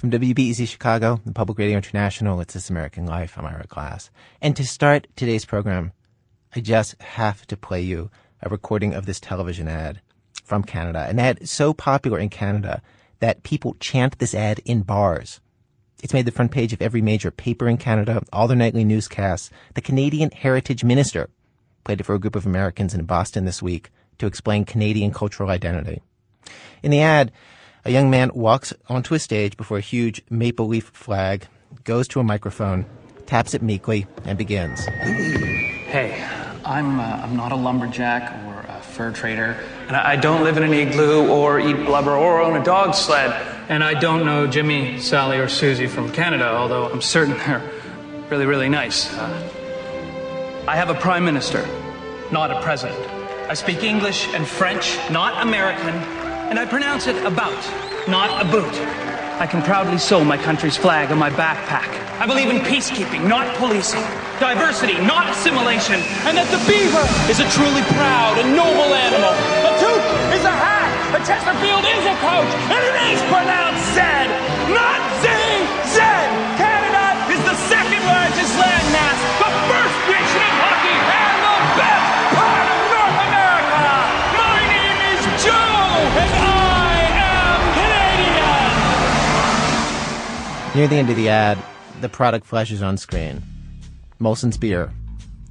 From WBEZ Chicago the Public Radio International, it's This American Life. I'm Ira Glass. And to start today's program, I just have to play you a recording of this television ad from Canada. An ad so popular in Canada that people chant this ad in bars. It's made the front page of every major paper in Canada, all their nightly newscasts. The Canadian Heritage Minister played it for a group of Americans in Boston this week to explain Canadian cultural identity. In the ad, a young man walks onto a stage before a huge maple leaf flag, goes to a microphone, taps it meekly, and begins. Hey, I'm, uh, I'm not a lumberjack or a fur trader, and I don't live in an igloo or eat blubber or own a dog sled. And I don't know Jimmy, Sally, or Susie from Canada, although I'm certain they're really, really nice. Uh, I have a prime minister, not a president. I speak English and French, not American, and I pronounce it about, not a boot. I can proudly sew my country's flag on my backpack. I believe in peacekeeping, not policing, diversity, not assimilation, and that the beaver is a truly proud and noble animal. A toque is a hat, a Chesterfield is a coach, and it is pronounced Zed, not Near the end of the ad, the product flashes on screen. Molson's beer,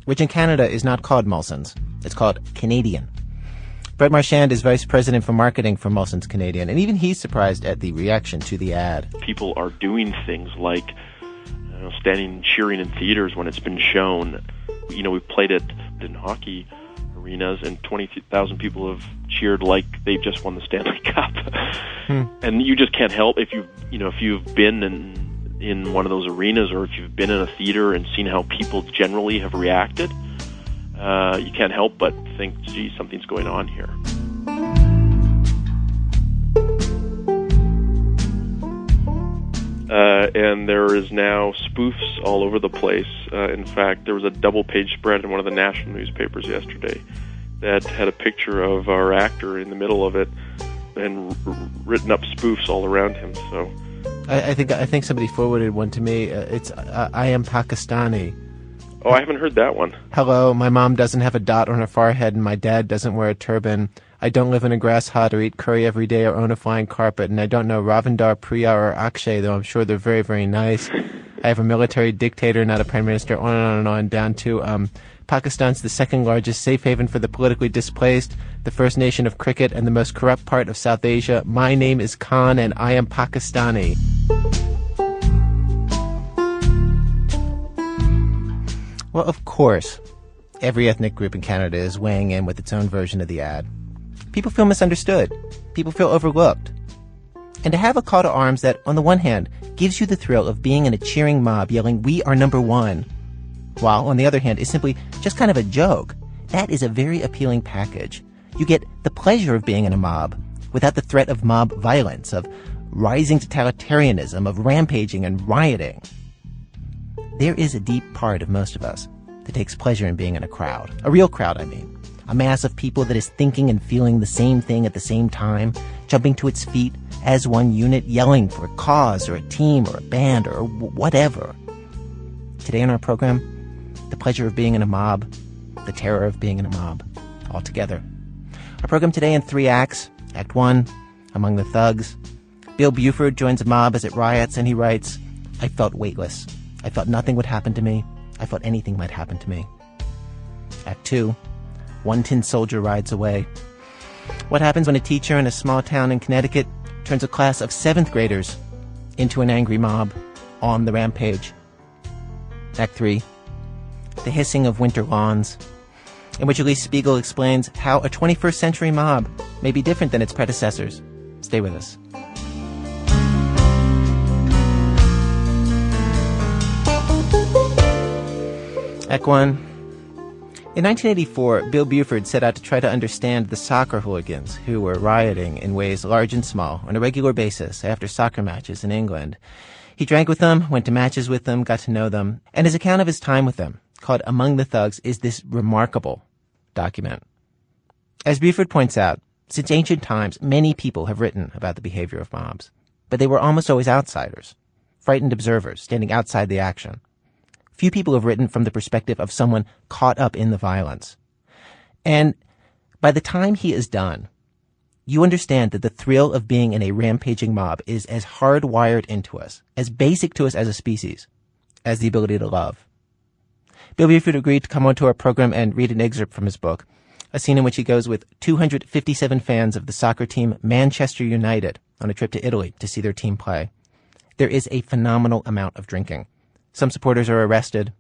which in Canada is not called Molson's. It's called Canadian. Brett Marchand is vice president for marketing for Molson's Canadian, and even he's surprised at the reaction to the ad. People are doing things like you know, standing cheering in theaters when it's been shown. You know, we've played it in hockey arenas, and 20,000 people have cheered like they've just won the Stanley Cup. And you just can't help if you you know if you've been in in one of those arenas or if you've been in a theater and seen how people generally have reacted. Uh, you can't help but think, gee, something's going on here. Uh, and there is now spoofs all over the place. Uh, in fact, there was a double page spread in one of the national newspapers yesterday that had a picture of our actor in the middle of it and r- written up spoofs all around him. So, I, I think I think somebody forwarded one to me. Uh, it's uh, I am Pakistani. oh, I haven't heard that one. Hello, my mom doesn't have a dot on her forehead, and my dad doesn't wear a turban. I don't live in a grass hut or eat curry every day or own a flying carpet, and I don't know Ravindar Priya or Akshay, though I'm sure they're very, very nice. I have a military dictator, not a prime minister, on and on and on, down to um, Pakistan's the second largest safe haven for the politically displaced, the first nation of cricket, and the most corrupt part of South Asia. My name is Khan, and I am Pakistani. Well, of course, every ethnic group in Canada is weighing in with its own version of the ad. People feel misunderstood. People feel overlooked. And to have a call to arms that, on the one hand, gives you the thrill of being in a cheering mob yelling, We are number one, while, on the other hand, is simply just kind of a joke, that is a very appealing package. You get the pleasure of being in a mob without the threat of mob violence, of rising totalitarianism, of rampaging and rioting. There is a deep part of most of us that takes pleasure in being in a crowd. A real crowd, I mean. A mass of people that is thinking and feeling the same thing at the same time, jumping to its feet as one unit, yelling for a cause or a team or a band or whatever. Today in our program, the pleasure of being in a mob, the terror of being in a mob, all together. Our program today in three acts. Act one, Among the Thugs. Bill Buford joins a mob as it riots and he writes, I felt weightless. I felt nothing would happen to me. I felt anything might happen to me. Act two, one tin soldier rides away. What happens when a teacher in a small town in Connecticut turns a class of seventh graders into an angry mob on the rampage? Act three, the hissing of winter lawns, in which Elise Spiegel explains how a 21st century mob may be different than its predecessors. Stay with us. Act 1. In 1984, Bill Buford set out to try to understand the soccer hooligans who were rioting in ways large and small on a regular basis after soccer matches in England. He drank with them, went to matches with them, got to know them, and his account of his time with them, called Among the Thugs, is this remarkable document. As Buford points out, since ancient times, many people have written about the behavior of mobs. but they were almost always outsiders, frightened observers standing outside the action. Few people have written from the perspective of someone caught up in the violence. And by the time he is done, you understand that the thrill of being in a rampaging mob is as hardwired into us, as basic to us as a species, as the ability to love. Bill Buford agreed to come onto our program and read an excerpt from his book, a scene in which he goes with 257 fans of the soccer team Manchester United on a trip to Italy to see their team play. There is a phenomenal amount of drinking. Some supporters are arrested.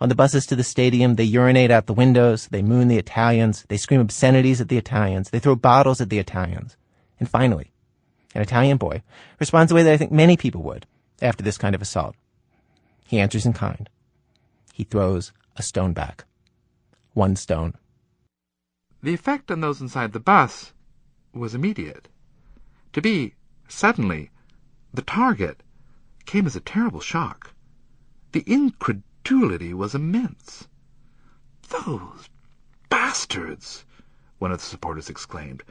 On the buses to the stadium, they urinate out the windows, they moon the Italians, they scream obscenities at the Italians, they throw bottles at the Italians. And finally, an Italian boy responds the way that I think many people would after this kind of assault. He answers in kind. He throws a stone back. One stone. The effect on those inside the bus was immediate. To be, suddenly, the target came as a terrible shock. The incredulity was immense. Those bastards, one of the supporters exclaimed,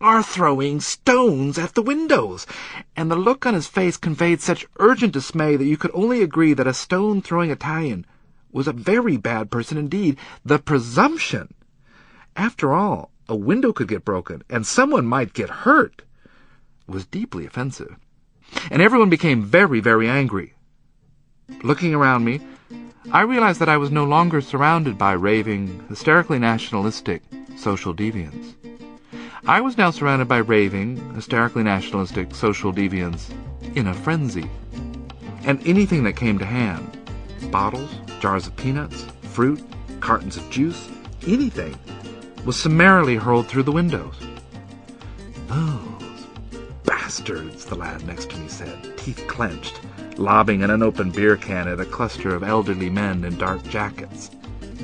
are throwing stones at the windows. And the look on his face conveyed such urgent dismay that you could only agree that a stone-throwing Italian was a very bad person indeed. The presumption! After all, a window could get broken, and someone might get hurt, was deeply offensive. And everyone became very, very angry. Looking around me, I realized that I was no longer surrounded by raving, hysterically nationalistic social deviants. I was now surrounded by raving, hysterically nationalistic social deviants in a frenzy. And anything that came to hand bottles, jars of peanuts, fruit, cartons of juice, anything was summarily hurled through the windows. Those bastards, the lad next to me said, teeth clenched, lobbing an unopened beer can at a cluster of elderly men in dark jackets.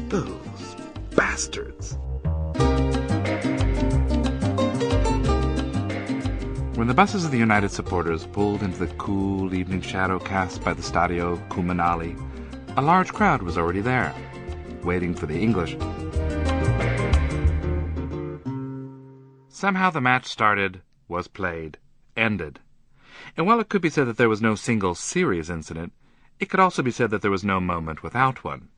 Those bastards. When the buses of the United supporters pulled into the cool evening shadow cast by the Stadio Comunale, a large crowd was already there, waiting for the English. Somehow the match started, was played, ended. And while it could be said that there was no single serious incident, it could also be said that there was no moment without one.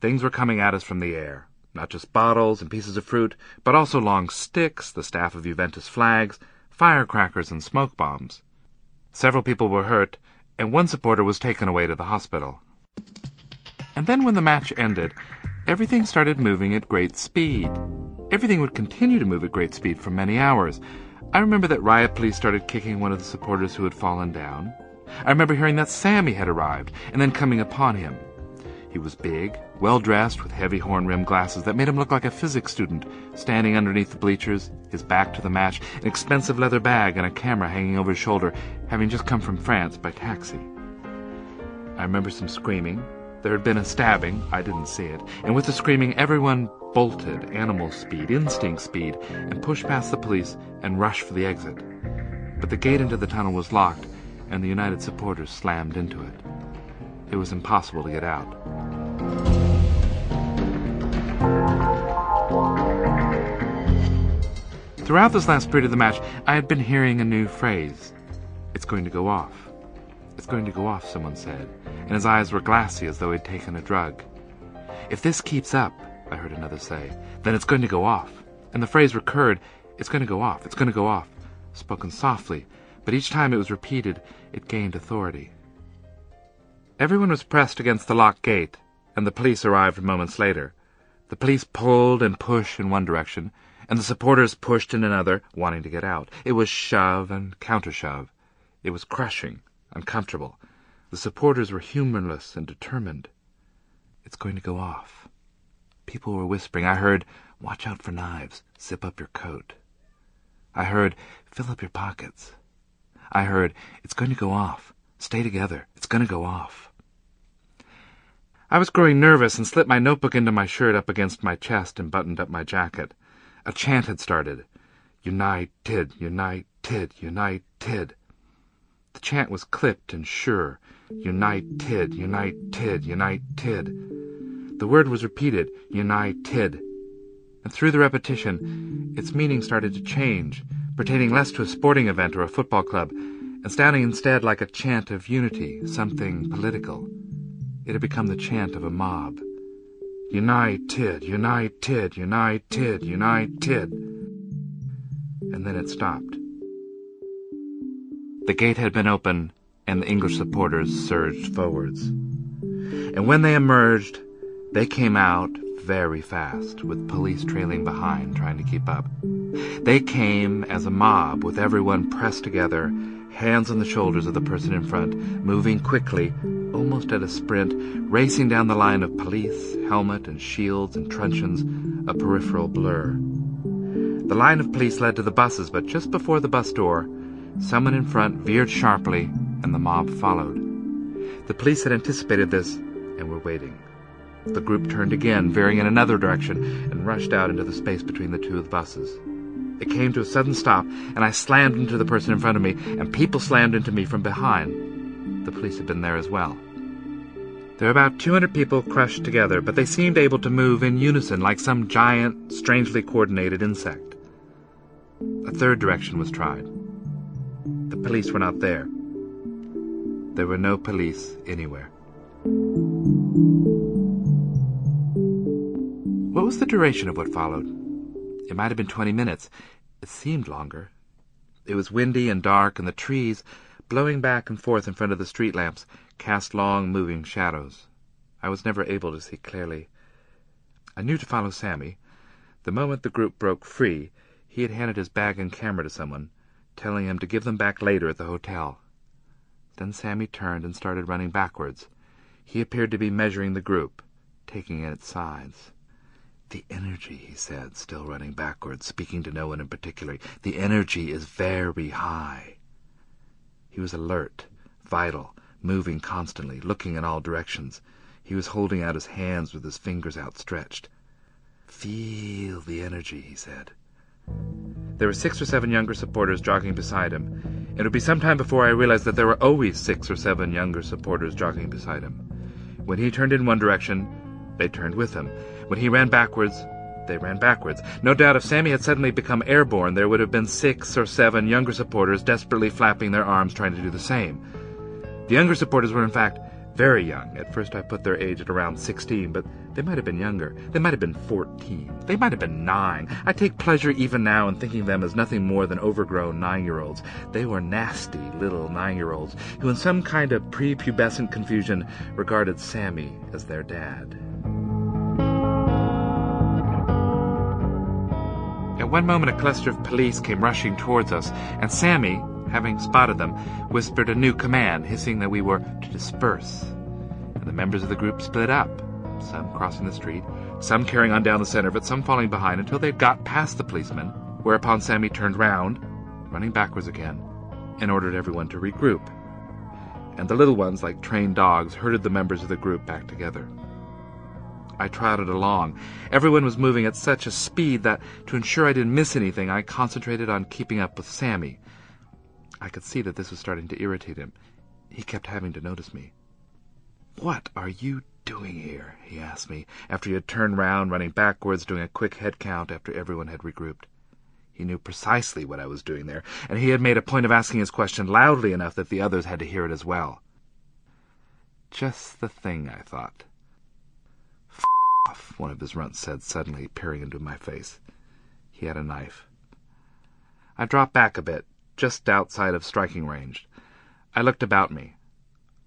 Things were coming at us from the air, not just bottles and pieces of fruit, but also long sticks, the staff of Juventus flags, firecrackers, and smoke bombs. Several people were hurt, and one supporter was taken away to the hospital. And then when the match ended, everything started moving at great speed. Everything would continue to move at great speed for many hours. I remember that riot police started kicking one of the supporters who had fallen down. I remember hearing that Sammy had arrived and then coming upon him. He was big, well dressed, with heavy horn rimmed glasses that made him look like a physics student, standing underneath the bleachers, his back to the match, an expensive leather bag and a camera hanging over his shoulder, having just come from France by taxi. I remember some screaming. There had been a stabbing, I didn't see it, and with the screaming, everyone bolted, animal speed, instinct speed, and pushed past the police and rushed for the exit. But the gate into the tunnel was locked, and the United supporters slammed into it. It was impossible to get out. Throughout this last period of the match, I had been hearing a new phrase. It's going to go off. It's going to go off, someone said, and his eyes were glassy as though he'd taken a drug. If this keeps up, I heard another say, then it's going to go off. And the phrase recurred, it's going to go off, it's going to go off, spoken softly, but each time it was repeated, it gained authority. Everyone was pressed against the locked gate, and the police arrived moments later. The police pulled and pushed in one direction, and the supporters pushed in another, wanting to get out. It was shove and counter-shove. It was crushing, uncomfortable. The supporters were humorless and determined. It's going to go off. People were whispering. I heard, watch out for knives. Zip up your coat. I heard, fill up your pockets. I heard, it's going to go off. Stay together. It's going to go off. I was growing nervous and slipped my notebook into my shirt up against my chest and buttoned up my jacket. A chant had started. United, united, united. The chant was clipped and sure. United, united, united. The word was repeated, united. And through the repetition, its meaning started to change, pertaining less to a sporting event or a football club, and sounding instead like a chant of unity, something political. It had become the chant of a mob. United, united, united, united. And then it stopped. The gate had been open, and the English supporters surged forwards. And when they emerged, they came out very fast, with police trailing behind, trying to keep up. They came as a mob, with everyone pressed together, hands on the shoulders of the person in front, moving quickly, almost at a sprint, racing down the line of police, helmet and shields and truncheons, a peripheral blur. The line of police led to the buses, but just before the bus door, someone in front veered sharply, and the mob followed. The police had anticipated this and were waiting. The group turned again, veering in another direction, and rushed out into the space between the two of the buses. It came to a sudden stop, and I slammed into the person in front of me, and people slammed into me from behind. The police had been there as well. There were about 200 people crushed together, but they seemed able to move in unison like some giant, strangely coordinated insect. A third direction was tried. The police were not there. There were no police anywhere. Was the duration of what followed? It might have been twenty minutes. It seemed longer. It was windy and dark, and the trees, blowing back and forth in front of the street lamps, cast long moving shadows. I was never able to see clearly. I knew to follow Sammy. The moment the group broke free, he had handed his bag and camera to someone, telling him to give them back later at the hotel. Then Sammy turned and started running backwards. He appeared to be measuring the group, taking in its size. The energy, he said, still running backwards, speaking to no one in particular, the energy is very high. He was alert, vital, moving constantly, looking in all directions. He was holding out his hands with his fingers outstretched. Feel the energy, he said. There were six or seven younger supporters jogging beside him. It would be some time before I realized that there were always six or seven younger supporters jogging beside him. When he turned in one direction, they turned with him. When he ran backwards, they ran backwards. No doubt if Sammy had suddenly become airborne, there would have been six or seven younger supporters desperately flapping their arms trying to do the same. The younger supporters were, in fact, very young. At first I put their age at around 16, but they might have been younger. They might have been 14. They might have been 9. I take pleasure even now in thinking them as nothing more than overgrown nine-year-olds. They were nasty little nine-year-olds who in some kind of prepubescent confusion regarded Sammy as their dad. One moment a cluster of police came rushing towards us, and Sammy, having spotted them, whispered a new command, hissing that we were to disperse. And the members of the group split up, some crossing the street, some carrying on down the center it, some falling behind until they'd got past the policemen, whereupon Sammy turned round, running backwards again, and ordered everyone to regroup. And the little ones, like trained dogs, herded the members of the group back together. I trotted along. Everyone was moving at such a speed that, to ensure I didn't miss anything, I concentrated on keeping up with Sammy. I could see that this was starting to irritate him. He kept having to notice me. What are you doing here? he asked me, after he had turned round, running backwards, doing a quick head count after everyone had regrouped. He knew precisely what I was doing there, and he had made a point of asking his question loudly enough that the others had to hear it as well. Just the thing, I thought. Off, one of his runts said suddenly, peering into my face. He had a knife. I dropped back a bit, just outside of striking range. I looked about me.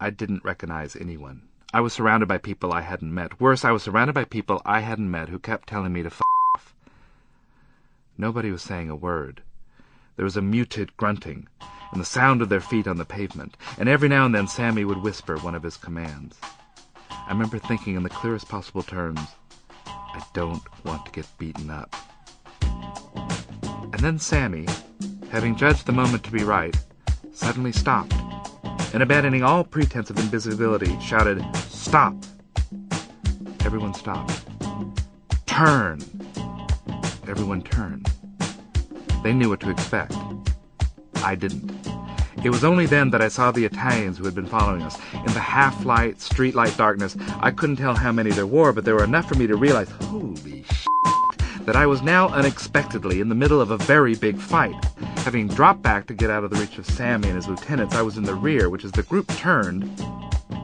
I didn't recognize anyone. I was surrounded by people I hadn't met. Worse, I was surrounded by people I hadn't met who kept telling me to f off. Nobody was saying a word. There was a muted grunting, and the sound of their feet on the pavement, and every now and then Sammy would whisper one of his commands. I remember thinking in the clearest possible terms, I don't want to get beaten up. And then Sammy, having judged the moment to be right, suddenly stopped, and abandoning all pretense of invisibility, shouted, Stop! Everyone stopped. Turn! Everyone turned. They knew what to expect. I didn't. It was only then that I saw the Italians who had been following us. In the half-light, street-light darkness, I couldn't tell how many there were, but there were enough for me to realize, holy shit, that I was now unexpectedly in the middle of a very big fight. Having dropped back to get out of the reach of Sammy and his lieutenants, I was in the rear, which as the group turned,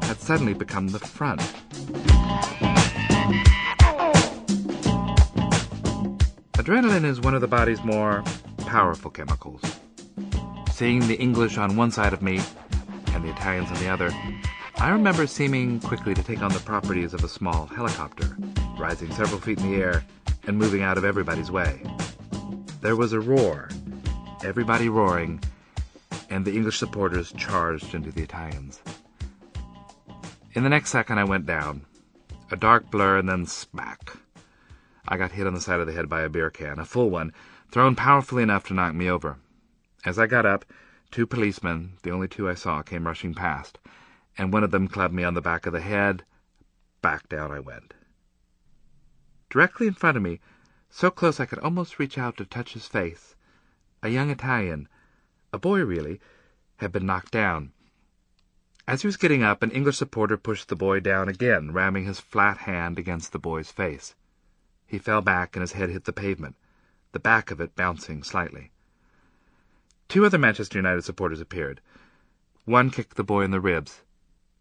had suddenly become the front. Adrenaline is one of the body's more powerful chemicals. Seeing the English on one side of me and the Italians on the other, I remember seeming quickly to take on the properties of a small helicopter, rising several feet in the air and moving out of everybody's way. There was a roar, everybody roaring, and the English supporters charged into the Italians. In the next second, I went down, a dark blur, and then smack. I got hit on the side of the head by a beer can, a full one, thrown powerfully enough to knock me over. As I got up, two policemen, the only two I saw, came rushing past, and one of them clubbed me on the back of the head. Back down I went. Directly in front of me, so close I could almost reach out to touch his face, a young Italian, a boy really, had been knocked down. As he was getting up, an English supporter pushed the boy down again, ramming his flat hand against the boy's face. He fell back and his head hit the pavement, the back of it bouncing slightly. Two other Manchester United supporters appeared. One kicked the boy in the ribs.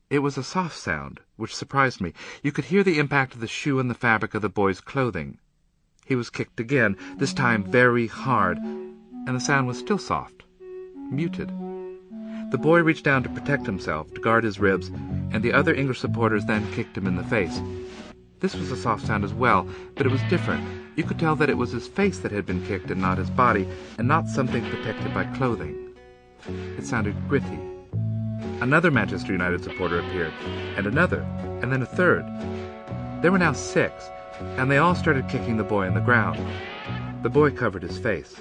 It was a soft sound, which surprised me. You could hear the impact of the shoe in the fabric of the boy's clothing. He was kicked again, this time very hard, and the sound was still soft, muted. The boy reached down to protect himself, to guard his ribs, and the other English supporters then kicked him in the face. This was a soft sound as well, but it was different. You could tell that it was his face that had been kicked and not his body, and not something protected by clothing. It sounded gritty. Another Manchester United supporter appeared, and another, and then a third. There were now six, and they all started kicking the boy on the ground. The boy covered his face.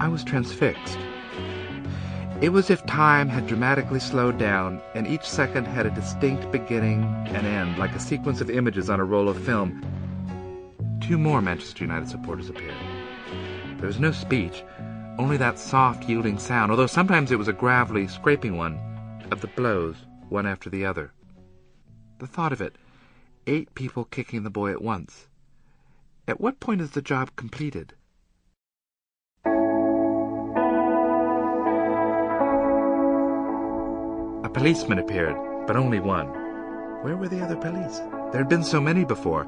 I was transfixed. It was as if time had dramatically slowed down, and each second had a distinct beginning and end, like a sequence of images on a roll of film. Two more Manchester United supporters appeared. There was no speech, only that soft, yielding sound, although sometimes it was a gravelly, scraping one, of the blows, one after the other. The thought of it, eight people kicking the boy at once. At what point is the job completed? Policeman appeared, but only one. Where were the other police? There had been so many before.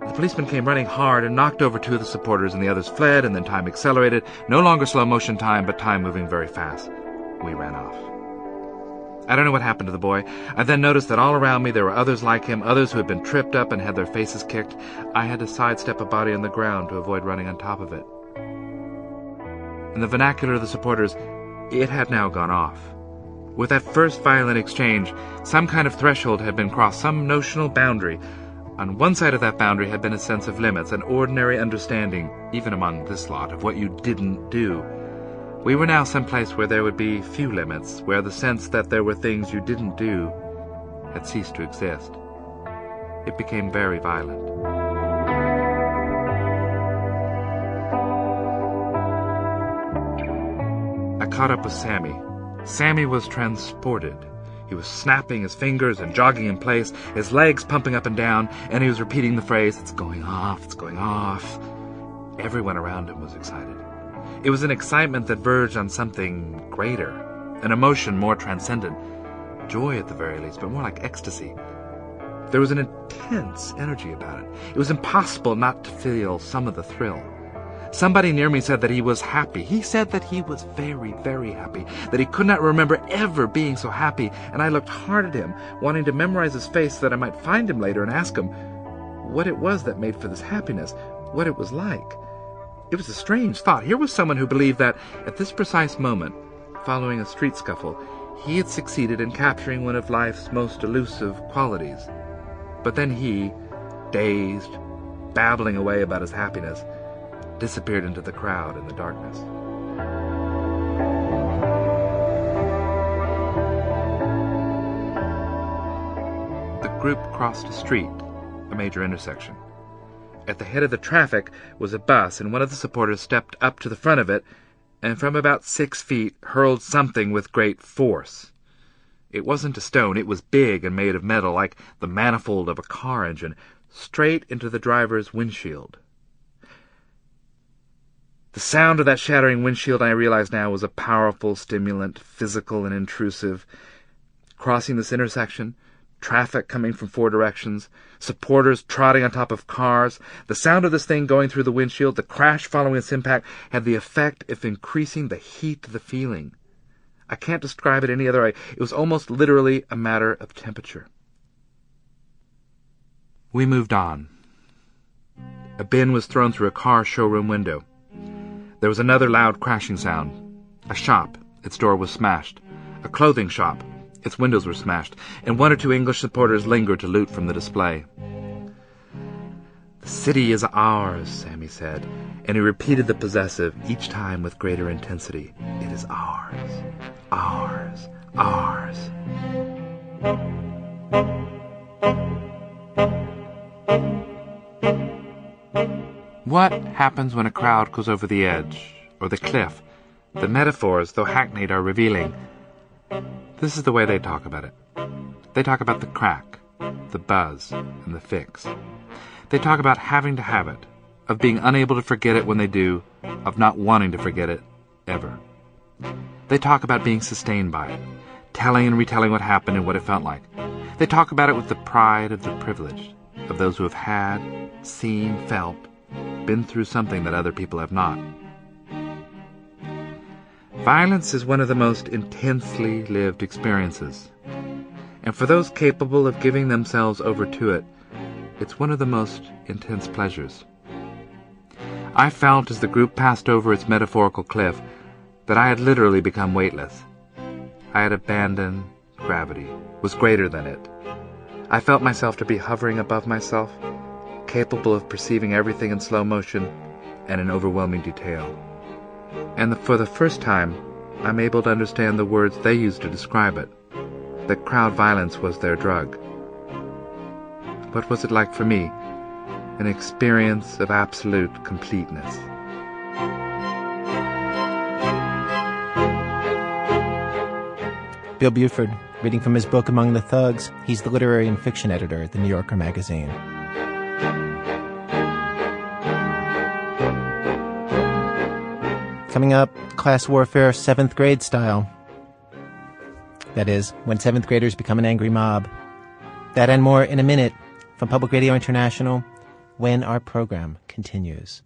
The policeman came running hard and knocked over two of the supporters, and the others fled, and then time accelerated. No longer slow motion time, but time moving very fast. We ran off. I don't know what happened to the boy. I then noticed that all around me there were others like him, others who had been tripped up and had their faces kicked. I had to sidestep a body on the ground to avoid running on top of it. In the vernacular of the supporters, it had now gone off. With that first violent exchange, some kind of threshold had been crossed, some notional boundary. On one side of that boundary had been a sense of limits, an ordinary understanding, even among this lot, of what you didn't do. We were now someplace where there would be few limits, where the sense that there were things you didn't do had ceased to exist. It became very violent. I caught up with Sammy. Sammy was transported. He was snapping his fingers and jogging in place, his legs pumping up and down, and he was repeating the phrase, It's going off, it's going off. Everyone around him was excited. It was an excitement that verged on something greater, an emotion more transcendent, joy at the very least, but more like ecstasy. There was an intense energy about it. It was impossible not to feel some of the thrill. Somebody near me said that he was happy. He said that he was very, very happy, that he could not remember ever being so happy, and I looked hard at him, wanting to memorize his face so that I might find him later and ask him what it was that made for this happiness, what it was like. It was a strange thought. Here was someone who believed that, at this precise moment, following a street scuffle, he had succeeded in capturing one of life's most elusive qualities. But then he, dazed, babbling away about his happiness, disappeared into the crowd in the darkness. The group crossed a street, a major intersection. At the head of the traffic was a bus, and one of the supporters stepped up to the front of it and from about six feet hurled something with great force. It wasn't a stone, it was big and made of metal, like the manifold of a car engine, straight into the driver's windshield. The sound of that shattering windshield, I realize now, was a powerful stimulant, physical and intrusive. Crossing this intersection, traffic coming from four directions, supporters trotting on top of cars. The sound of this thing going through the windshield, the crash following its impact, had the effect of increasing the heat of the feeling. I can't describe it any other way. It was almost literally a matter of temperature. We moved on. A bin was thrown through a car showroom window. There was another loud crashing sound. A shop. Its door was smashed. A clothing shop. Its windows were smashed, and one or two English supporters lingered to loot from the display. The city is ours, Sammy said, and he repeated the possessive each time with greater intensity. It is ours, ours, ours. What happens when a crowd goes over the edge, or the cliff? The metaphors, though hackneyed, are revealing. This is the way they talk about it. They talk about the crack, the buzz, and the fix. They talk about having to have it, of being unable to forget it when they do, of not wanting to forget it, ever. They talk about being sustained by it, telling and retelling what happened and what it felt like. They talk about it with the pride of the privileged, of those who have had, seen, felt, been through something that other people have not. Violence is one of the most intensely lived experiences. And for those capable of giving themselves over to it, it's one of the most intense pleasures. I felt as the group passed over its metaphorical cliff that I had literally become weightless. I had abandoned gravity, was greater than it. I felt myself to be hovering above myself, capable of perceiving everything in slow motion and in overwhelming detail. And for the first time, I'm able to understand the words they used to describe it that crowd violence was their drug. What was it like for me? An experience of absolute completeness. Bill Buford, reading from his book Among the Thugs. He's the literary and fiction editor at the New Yorker magazine. Coming up, class warfare, seventh grade style. That is, when seventh graders become an angry mob. That and more in a minute from Public Radio International when our program continues.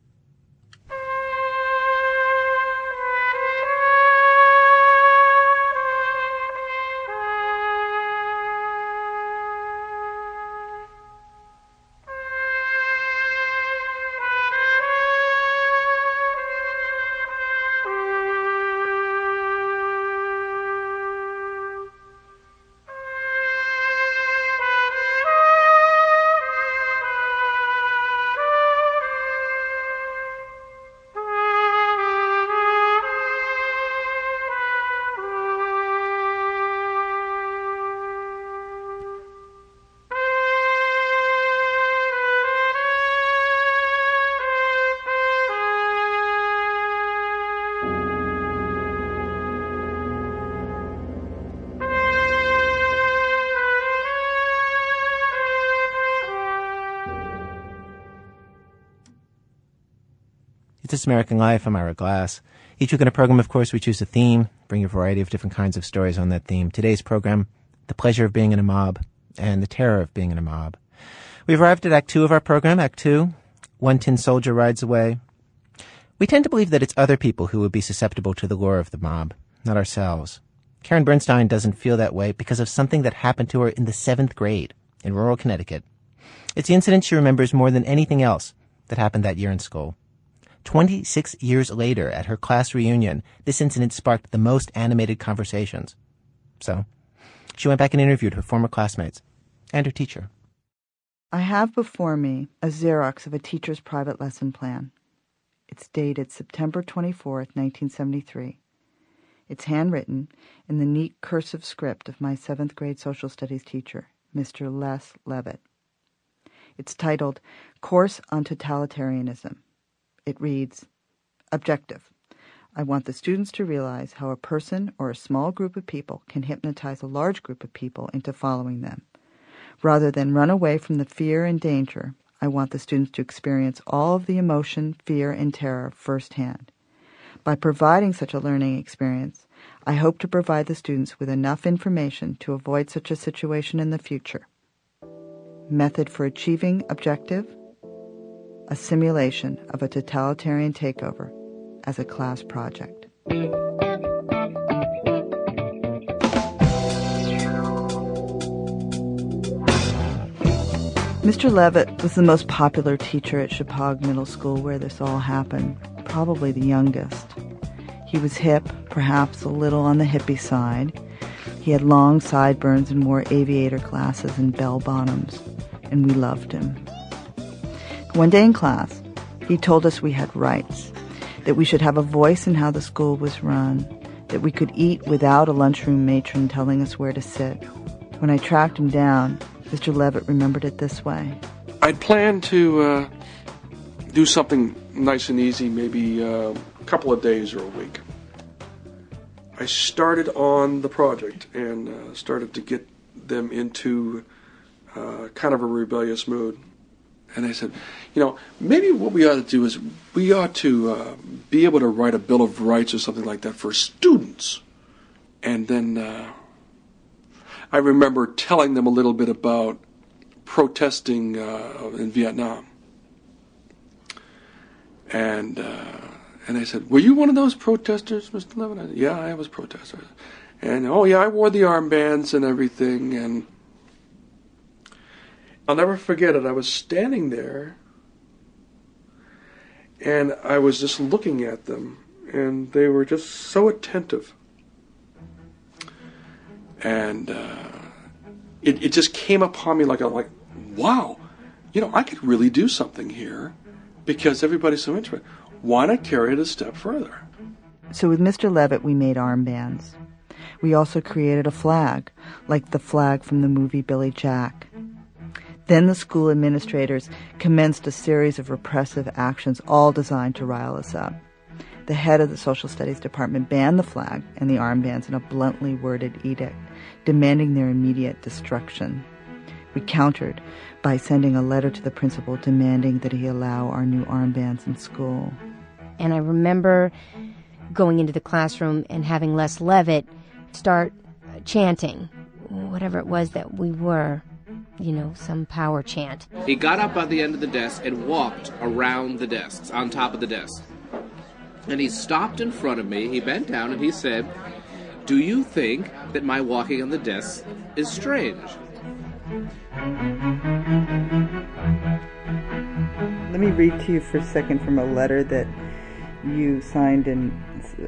This American Life. I'm Ira Glass. Each week in a program, of course, we choose a theme, bring a variety of different kinds of stories on that theme. Today's program, The Pleasure of Being in a Mob and the Terror of Being in a Mob. We've arrived at Act Two of our program, Act Two. One tin soldier rides away. We tend to believe that it's other people who would be susceptible to the lure of the mob, not ourselves. Karen Bernstein doesn't feel that way because of something that happened to her in the seventh grade in rural Connecticut. It's the incident she remembers more than anything else that happened that year in school. 26 years later, at her class reunion, this incident sparked the most animated conversations. So, she went back and interviewed her former classmates and her teacher. I have before me a Xerox of a teacher's private lesson plan. It's dated September 24th, 1973. It's handwritten in the neat cursive script of my seventh grade social studies teacher, Mr. Les Levitt. It's titled Course on Totalitarianism it reads Objective. I want the students to realize how a person or a small group of people can hypnotize a large group of people into following them. Rather than run away from the fear and danger, I want the students to experience all of the emotion, fear, and terror firsthand. By providing such a learning experience, I hope to provide the students with enough information to avoid such a situation in the future. Method for achieving objective a simulation of a totalitarian takeover as a class project. Mr. Levitt was the most popular teacher at Shepaug Middle School where this all happened, probably the youngest. He was hip, perhaps a little on the hippie side. He had long sideburns and wore aviator glasses and bell bottoms, and we loved him. One day in class, he told us we had rights, that we should have a voice in how the school was run, that we could eat without a lunchroom matron telling us where to sit. When I tracked him down, Mr. Levitt remembered it this way. I'd planned to uh, do something nice and easy, maybe uh, a couple of days or a week. I started on the project and uh, started to get them into uh, kind of a rebellious mood. And I said, you know, maybe what we ought to do is we ought to uh, be able to write a Bill of Rights or something like that for students. And then uh, I remember telling them a little bit about protesting uh, in Vietnam. And uh, and I said, "Were you one of those protesters, Mr. Levin?" I said, "Yeah, I was a protester." And oh yeah, I wore the armbands and everything. And I'll never forget it. I was standing there, and I was just looking at them, and they were just so attentive and uh, it, it just came upon me like a like wow you know i could really do something here because everybody's so interested why not carry it a step further So with Mr. Levitt, we made armbands. We also created a flag, like the flag from the movie Billy Jack. Then the school administrators commenced a series of repressive actions, all designed to rile us up. The head of the social studies department banned the flag and the armbands in a bluntly worded edict, demanding their immediate destruction. We countered by sending a letter to the principal demanding that he allow our new armbands in school. And I remember going into the classroom and having Les Levitt start chanting whatever it was that we were, you know, some power chant. He got up on the end of the desk and walked around the desks, on top of the desk. And he stopped in front of me, he bent down, and he said, Do you think that my walking on the desk is strange? Let me read to you for a second from a letter that you signed in,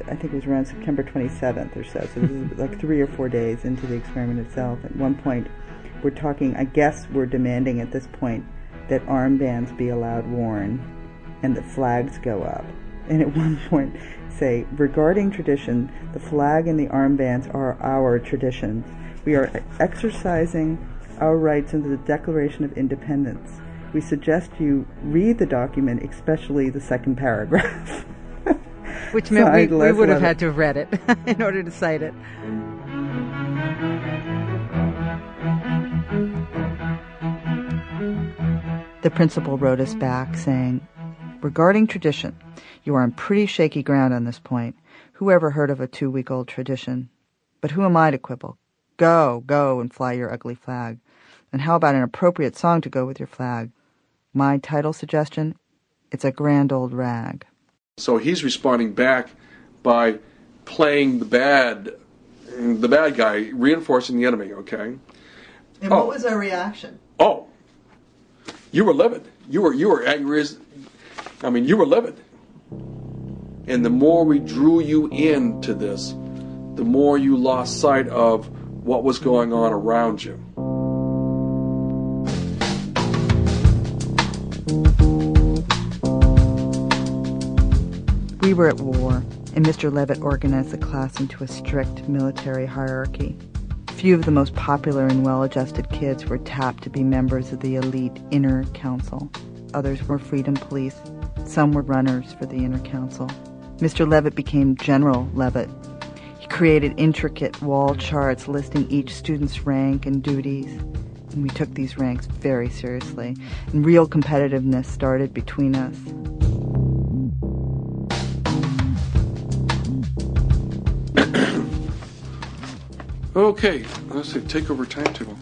I think it was around September 27th or so. So this is like three or four days into the experiment itself. At one point, we're talking, I guess we're demanding at this point that armbands be allowed worn and that flags go up. And at one point, say, regarding tradition, the flag and the armbands are our traditions. We are exercising our rights under the Declaration of Independence. We suggest you read the document, especially the second paragraph. Which meant we, we would have had to have read it in order to cite it. The principal wrote us back saying, Regarding tradition, you are on pretty shaky ground on this point. Who ever heard of a two week old tradition? But who am I to quibble? Go, go and fly your ugly flag. And how about an appropriate song to go with your flag? My title suggestion? It's a grand old rag. so he's responding back by playing the bad the bad guy reinforcing the enemy okay And Oh. what was our reaction? oh you were livid you were you were angry as i mean you were livid and the more we drew you into this the more you lost sight of what was going on around you We were at war, and Mr. Levitt organized the class into a strict military hierarchy. Few of the most popular and well adjusted kids were tapped to be members of the elite inner council. Others were freedom police. Some were runners for the inner council. Mr. Levitt became General Levitt. He created intricate wall charts listing each student's rank and duties. And we took these ranks very seriously, and real competitiveness started between us. Okay, let's see, takeover timetable.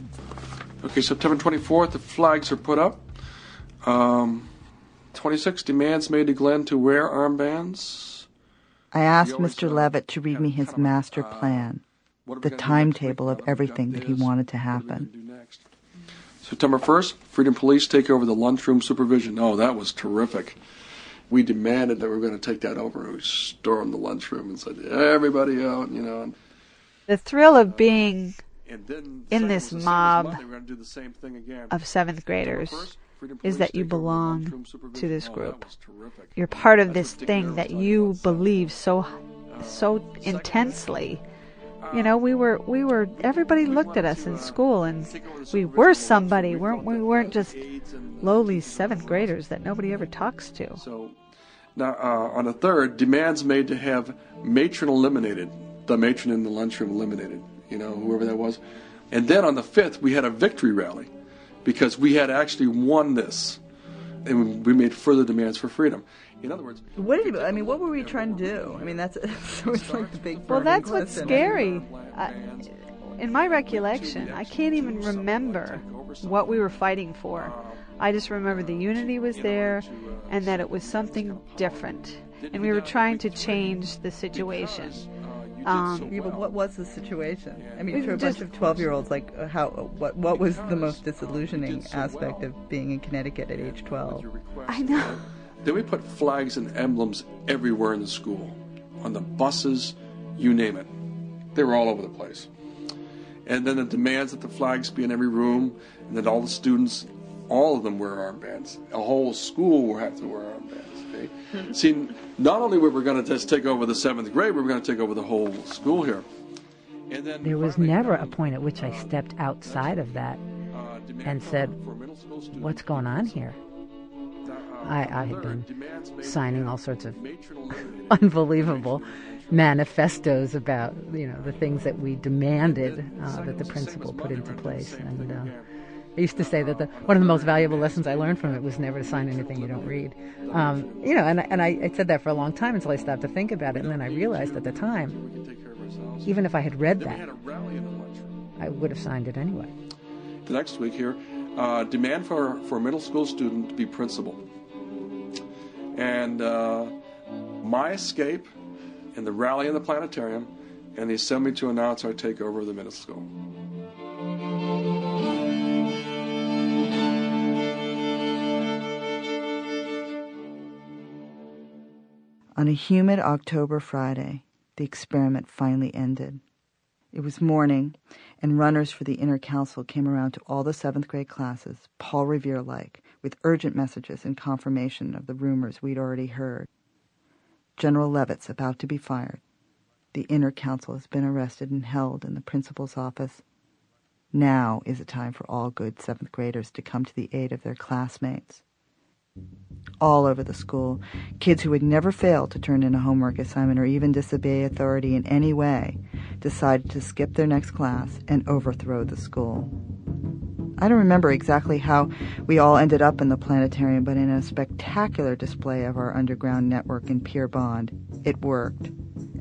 Okay, September 24th, the flags are put up. Um, 26 demands made to Glenn to wear armbands. I asked Mr. Levitt to read me his master plan, the timetable of everything that he wanted to happen. September 1st, Freedom Police take over the lunchroom supervision. Oh, that was terrific. We demanded that we were going to take that over. We stormed the lunchroom and said, everybody out, you know. The thrill of being in this was the same as mob Monday. We're going to do the same thing again. of seventh graders is that you take over the lunchroom belong to this group. You're part of this thing that you believe so so intensely. You know, we were we were everybody looked at us in school and we were somebody, weren't we weren't just lowly seventh graders that nobody ever talks to. So now uh, on the third, demands made to have matron eliminated, the matron in the lunchroom eliminated. You know, whoever that was. And then on the fifth, we had a victory rally because we had actually won this, and we made further demands for freedom. In other words, What did I mean? What were we trying to do? I mean, that's so it's like the big. Well, that's what's question. scary. I, in my recollection, I can't even remember what we were fighting for. I just remember the unity was there and that it was something different. And we were trying to change the situation. Um, Yeah, but what was the situation? I mean, for a bunch of twelve-year-olds, like uh, how what what was the most disillusioning aspect of being in Connecticut at age twelve? I know. Then we put flags and emblems everywhere in the school, on the buses, you name it. They were all over the place. And then the demands that the flags be in every room, and that all the students, all of them wear armbands. A whole school will have to wear armbands. Okay? See, not only were we going to just take over the seventh grade, we were going to take over the whole school here. And then There was never a point at which I stepped outside of that uh, and said, for middle school students, What's going on here? uh, I, I had been demands made to signing all sorts of unbelievable manifestos about you know the things that we demanded uh, that the principal put into place. And uh, I used to say that the, one of the most valuable lessons I learned from it was never to sign anything you don't read. Um, you know, and, I- and I, I said that for a long time until I stopped to think about it, and then I realized at the time, even if I had read that. I would have signed it anyway. The next week here, uh, demand for for a middle school student to be principal, and uh, my escape, and the rally in the planetarium, and the assembly to announce our takeover of the middle school. On a humid October Friday, the experiment finally ended. It was morning, and runners for the inner council came around to all the seventh grade classes, Paul Revere like, with urgent messages and confirmation of the rumors we'd already heard. General Levitt's about to be fired. The inner council has been arrested and held in the principal's office. Now is the time for all good seventh graders to come to the aid of their classmates all over the school. Kids who would never fail to turn in a homework assignment or even disobey authority in any way decided to skip their next class and overthrow the school. I don't remember exactly how we all ended up in the planetarium, but in a spectacular display of our underground network and peer bond, it worked.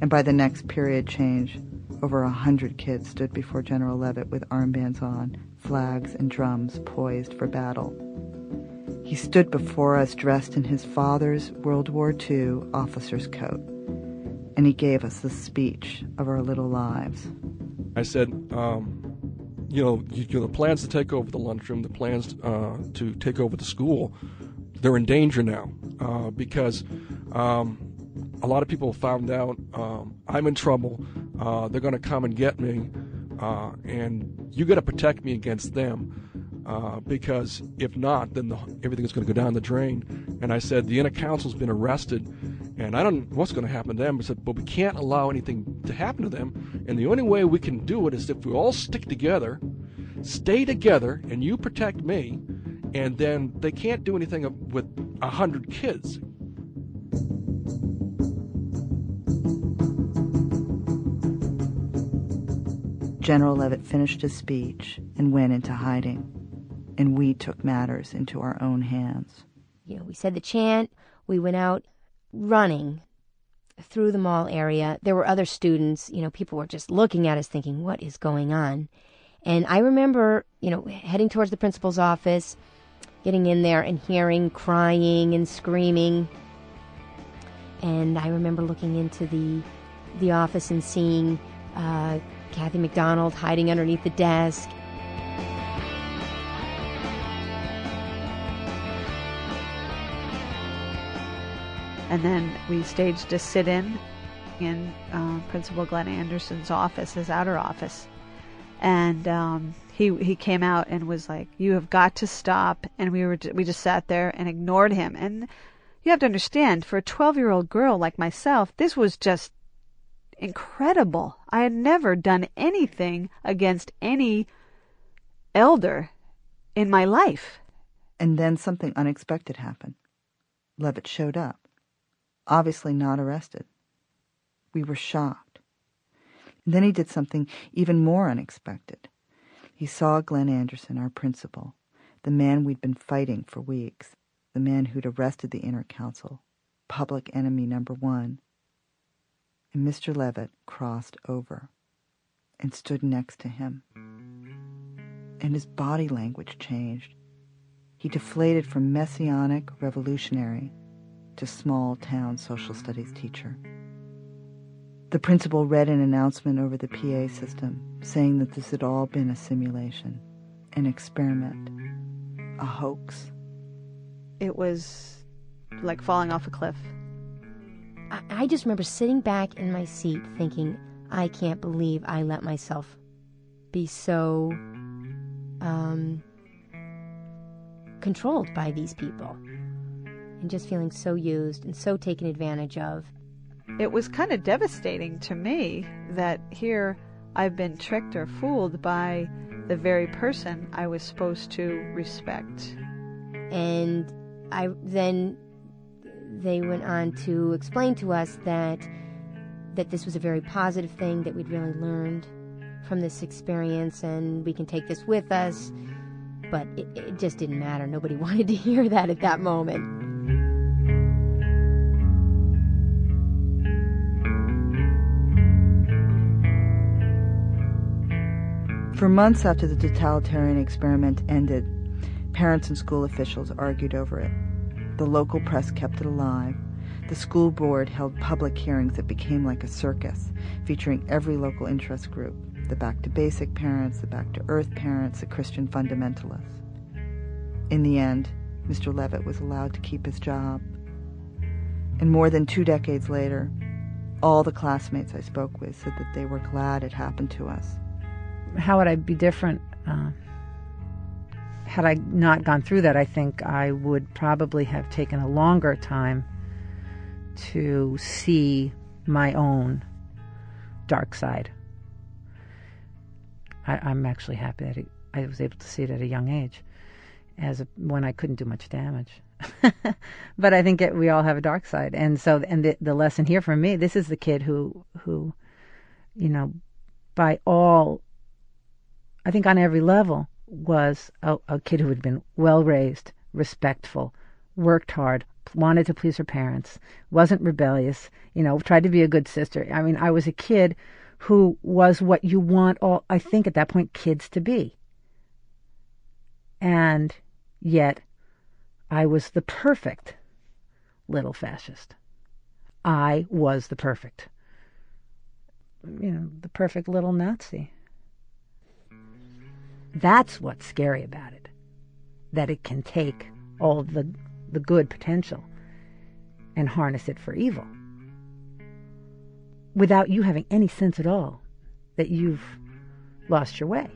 And by the next period change, over a hundred kids stood before General Levitt with armbands on, flags and drums poised for battle. He stood before us dressed in his father's World War II officer's coat, and he gave us the speech of our little lives. I said, um, you know, you, you know, the plans to take over the lunchroom, the plans uh, to take over the school, they're in danger now uh, because um, a lot of people found out um, I'm in trouble. Uh, they're going to come and get me, uh, and you got to protect me against them. Uh, because if not, then the, is going to go down the drain. And I said the inner council's been arrested, and I don't know what's going to happen to them. I said, but we can't allow anything to happen to them, and the only way we can do it is if we all stick together, stay together, and you protect me, and then they can't do anything with a hundred kids. General Levitt finished his speech and went into hiding. And we took matters into our own hands. You know, we said the chant, we went out running through the mall area. There were other students, you know, people were just looking at us thinking, what is going on? And I remember, you know, heading towards the principal's office, getting in there and hearing crying and screaming. And I remember looking into the the office and seeing uh, Kathy McDonald hiding underneath the desk. And then we staged a sit in in uh, Principal Glenn Anderson's office, his outer office. And um, he he came out and was like, "You have got to stop." And we were we just sat there and ignored him. And you have to understand, for a 12 year old girl like myself, this was just incredible. I had never done anything against any elder in my life. And then something unexpected happened. Levitt showed up, obviously not arrested. We were shocked. And then he did something even more unexpected. He saw Glenn Anderson, our principal, the man we'd been fighting for weeks, the man who'd arrested the inner council, public enemy number one. And Mr. Levitt crossed over and stood next to him. And his body language changed. He deflated from messianic revolutionary to small town social studies teacher. The principal read an announcement over the PA system saying that this had all been a simulation, an experiment, a hoax. It was like falling off a cliff. I, I just remember sitting back in my seat thinking, I can't believe I let myself be so um, controlled by these people and just feeling so used and so taken advantage of. It was kind of devastating to me that here I've been tricked or fooled by the very person I was supposed to respect. And I then they went on to explain to us that that this was a very positive thing that we'd really learned from this experience and we can take this with us but it, it just didn't matter nobody wanted to hear that at that moment For months after the totalitarian experiment ended, parents and school officials argued over it. The local press kept it alive. The school board held public hearings that became like a circus, featuring every local interest group the Back to Basic parents, the Back to Earth parents, the Christian fundamentalists. In the end, Mr. Levitt was allowed to keep his job. And more than two decades later, all the classmates I spoke with said that they were glad it happened to us how would I be different? Uh, had I not gone through that, I think I would probably have taken a longer time to see my own dark side. I, am actually happy that I was able to see it at a young age, as a, when I couldn't do much damage. but I think it, we all have a dark side, and so and the, the lesson here for me, this is the kid who who, you know, by all I think on every level, was a, a kid who had been well raised, respectful, worked hard, wanted to please her parents, wasn't rebellious, you know, tried to be a good sister. I mean, I was a kid who was what you want all, I think at that point, kids to be. And yet, I was the perfect little fascist. I was the perfect, you know, the perfect little Nazi. That's what's scary about it. That it can take all the, the good potential and harness it for evil without you having any sense at all that you've lost your way.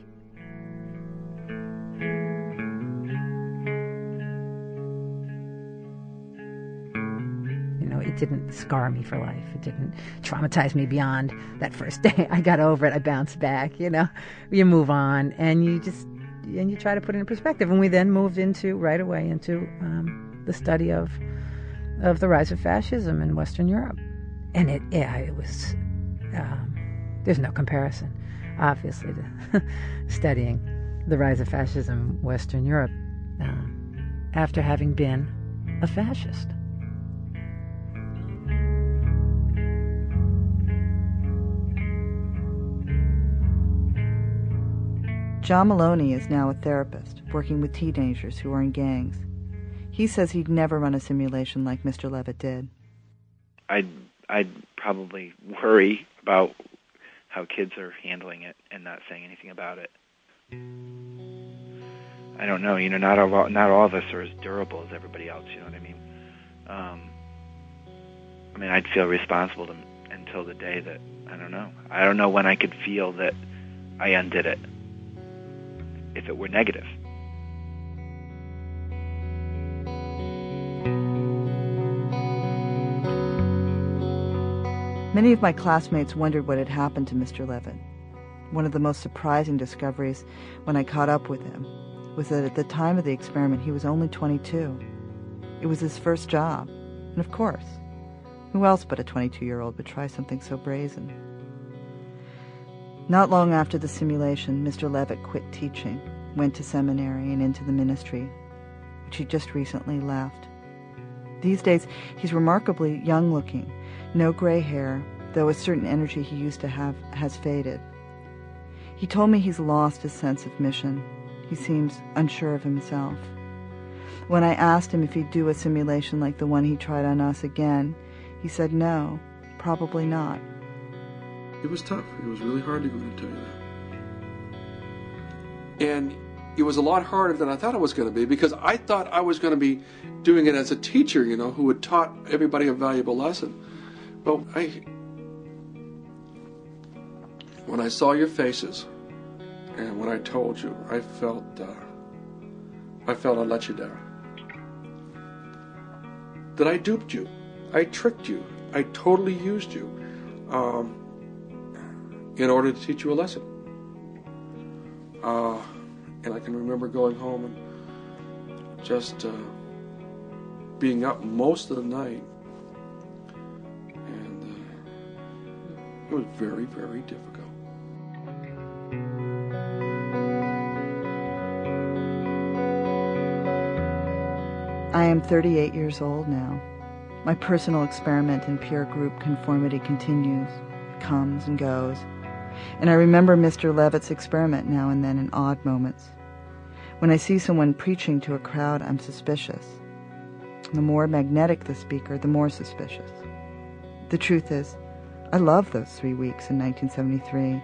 It didn't scar me for life. It didn't traumatize me beyond that first day. I got over it. I bounced back. You know, you move on and you just and you try to put it in perspective. And we then moved into right away into um, the study of of the rise of fascism in Western Europe, and it yeah, it was um, there's no comparison, obviously, to studying the rise of fascism in Western Europe uh, after having been a fascist. John Maloney is now a therapist working with teenagers who are in gangs. He says he'd never run a simulation like Mr. Levitt did. I'd I'd probably worry about how kids are handling it and not saying anything about it. I don't know. You know, not all not all of us are as durable as everybody else. You know what I mean? Um, I mean, I'd feel responsible to, until the day that I don't know. I don't know when I could feel that I undid it. If it were negative. Many of my classmates wondered what had happened to Mr. Levitt. One of the most surprising discoveries when I caught up with him was that at the time of the experiment he was only 22. It was his first job, and of course, who else but a 22 year old would try something so brazen? Not long after the simulation, Mr. Levitt quit teaching, went to seminary, and into the ministry, which he just recently left. These days, he's remarkably young looking, no gray hair, though a certain energy he used to have has faded. He told me he's lost his sense of mission. He seems unsure of himself. When I asked him if he'd do a simulation like the one he tried on us again, he said no, probably not. It was tough. It was really hard to go and tell you that. And it was a lot harder than I thought it was going to be because I thought I was going to be doing it as a teacher, you know, who had taught everybody a valuable lesson. But I, when I saw your faces, and when I told you, I felt, uh, I felt I let you down. That I duped you, I tricked you, I totally used you, um, in order to teach you a lesson. Uh, and I can remember going home and just uh, being up most of the night. And uh, it was very, very difficult. I am 38 years old now. My personal experiment in peer group conformity continues, comes and goes. And I remember Mr. Levitt's experiment now and then in odd moments. When I see someone preaching to a crowd, I'm suspicious. The more magnetic the speaker, the more suspicious. The truth is, I loved those three weeks in 1973.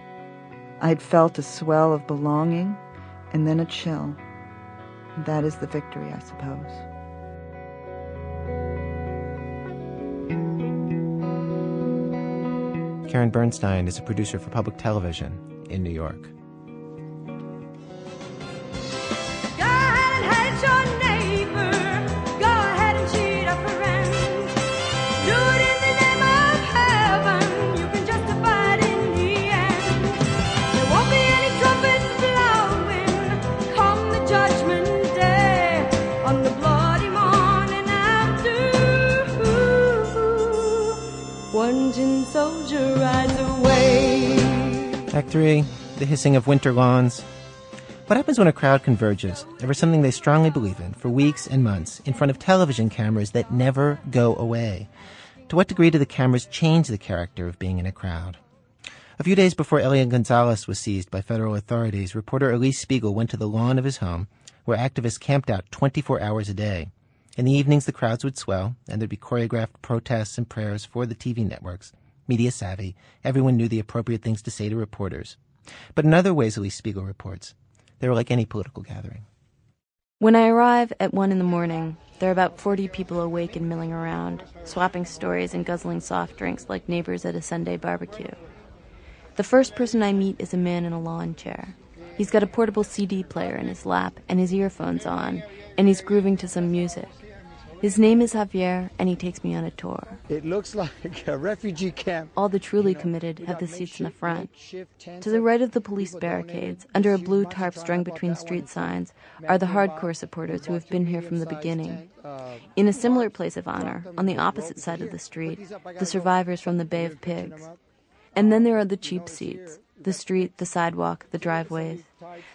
I had felt a swell of belonging and then a chill. That is the victory, I suppose. Karen Bernstein is a producer for public television in New York. 3 The Hissing of Winter Lawns. What happens when a crowd converges over something they strongly believe in for weeks and months in front of television cameras that never go away? To what degree do the cameras change the character of being in a crowd? A few days before Elian Gonzalez was seized by federal authorities, reporter Alix Spiegel went to the lawn of his home, where activists camped out 24 hours a day. In the evenings, the crowds would swell, and there'd be choreographed protests and prayers for the TV networks media savvy, everyone knew the appropriate things to say to reporters. But in other ways, Alix Spiegel reports, they were like any political gathering. When I arrive at one in the morning, there are about 40 people awake and milling around, swapping stories and guzzling soft drinks like neighbors at a Sunday barbecue. The first person I meet is a man in a lawn chair. He's got a portable CD player in his lap and his earphones on, and he's grooving to some music. His name is Javier, and he takes me on a tour. It looks like a refugee camp. All the truly committed have the seats in the front. To the right of the police barricades, under a blue tarp strung between street signs, are the hardcore supporters who have been here from the beginning. In a similar place of honor, on the opposite side of the street, the survivors from the Bay of Pigs. And then there are the cheap seats the street, the sidewalk, the driveways.